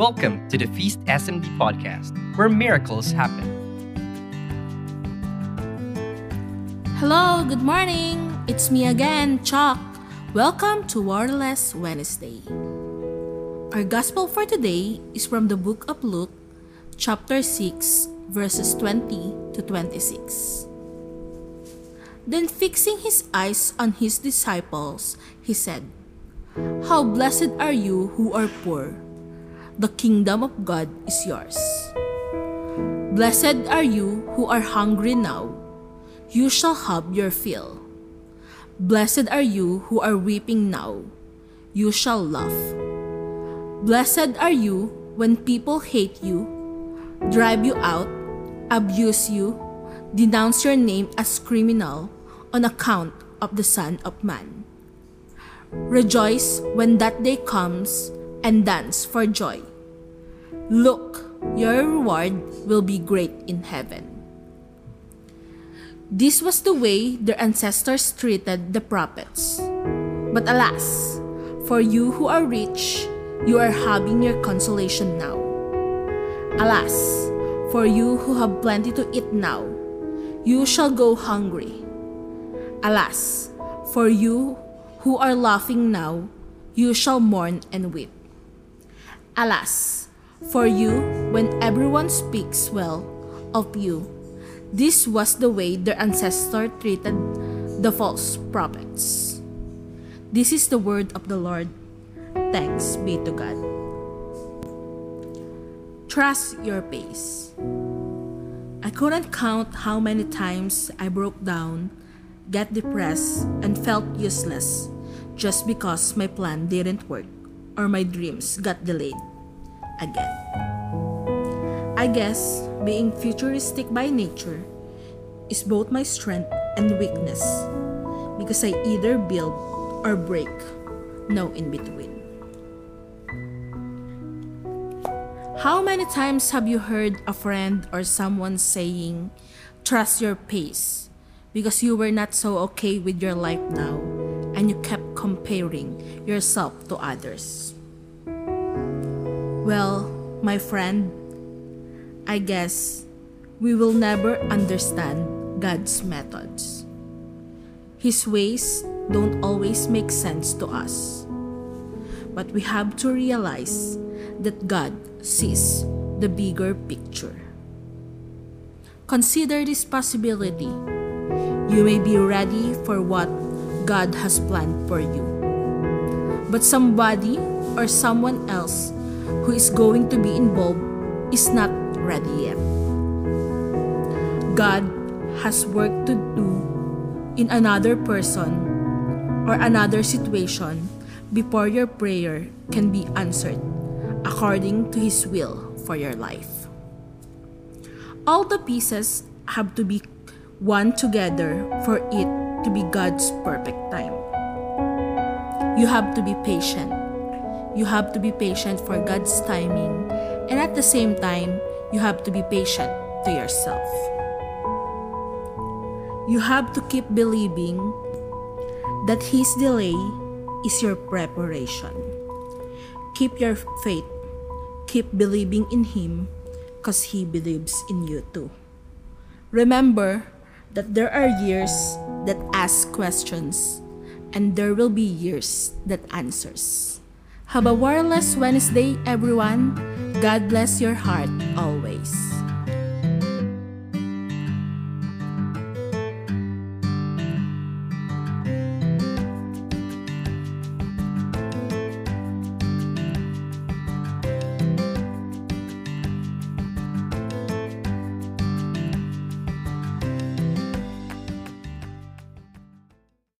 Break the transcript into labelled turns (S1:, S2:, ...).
S1: Welcome to the Feast SMD podcast, where miracles happen.
S2: Hello, good morning. It's me again, Chuck. Welcome to Wordless Wednesday. Our gospel for today is from the book of Luke, chapter 6, verses 20 to 26. Then, fixing his eyes on his disciples, he said, How blessed are you who are poor! The kingdom of God is yours. Blessed are you who are hungry now, you shall have your fill. Blessed are you who are weeping now, you shall laugh. Blessed are you when people hate you, drive you out, abuse you, denounce your name as criminal on account of the Son of Man. Rejoice when that day comes and dance for joy. Look, your reward will be great in heaven. This was the way their ancestors treated the prophets. But alas, for you who are rich, you are having your consolation now. Alas, for you who have plenty to eat now, you shall go hungry. Alas, for you who are laughing now, you shall mourn and weep. Alas, for you, when everyone speaks well of you, this was the way their ancestor treated the false prophets. This is the word of the Lord. Thanks be to God. Trust your pace. I couldn't count how many times I broke down, got depressed, and felt useless just because my plan didn't work or my dreams got delayed again. I guess being futuristic by nature is both my strength and weakness because I either build or break, no in between. How many times have you heard a friend or someone saying, Trust your pace, because you were not so okay with your life now and you kept comparing yourself to others? Well, my friend, I guess we will never understand God's methods. His ways don't always make sense to us. But we have to realize that God sees the bigger picture. Consider this possibility. You may be ready for what God has planned for you. But somebody or someone else who is going to be involved is not ready yet. God has work to do in another person or another situation before your prayer can be answered according to His will for your life. All the pieces have to be one together for it to be God's perfect time. You have to be patient. You have to be patient for God's timing, and at the same time, you have to be patient to yourself. You have to keep believing that His delay is your preparation. Keep your faith. Keep believing in Him because He believes in you too. Remember that there are years that ask questions and there will be years that answers. Have a wireless Wednesday, everyone. God bless your heart always.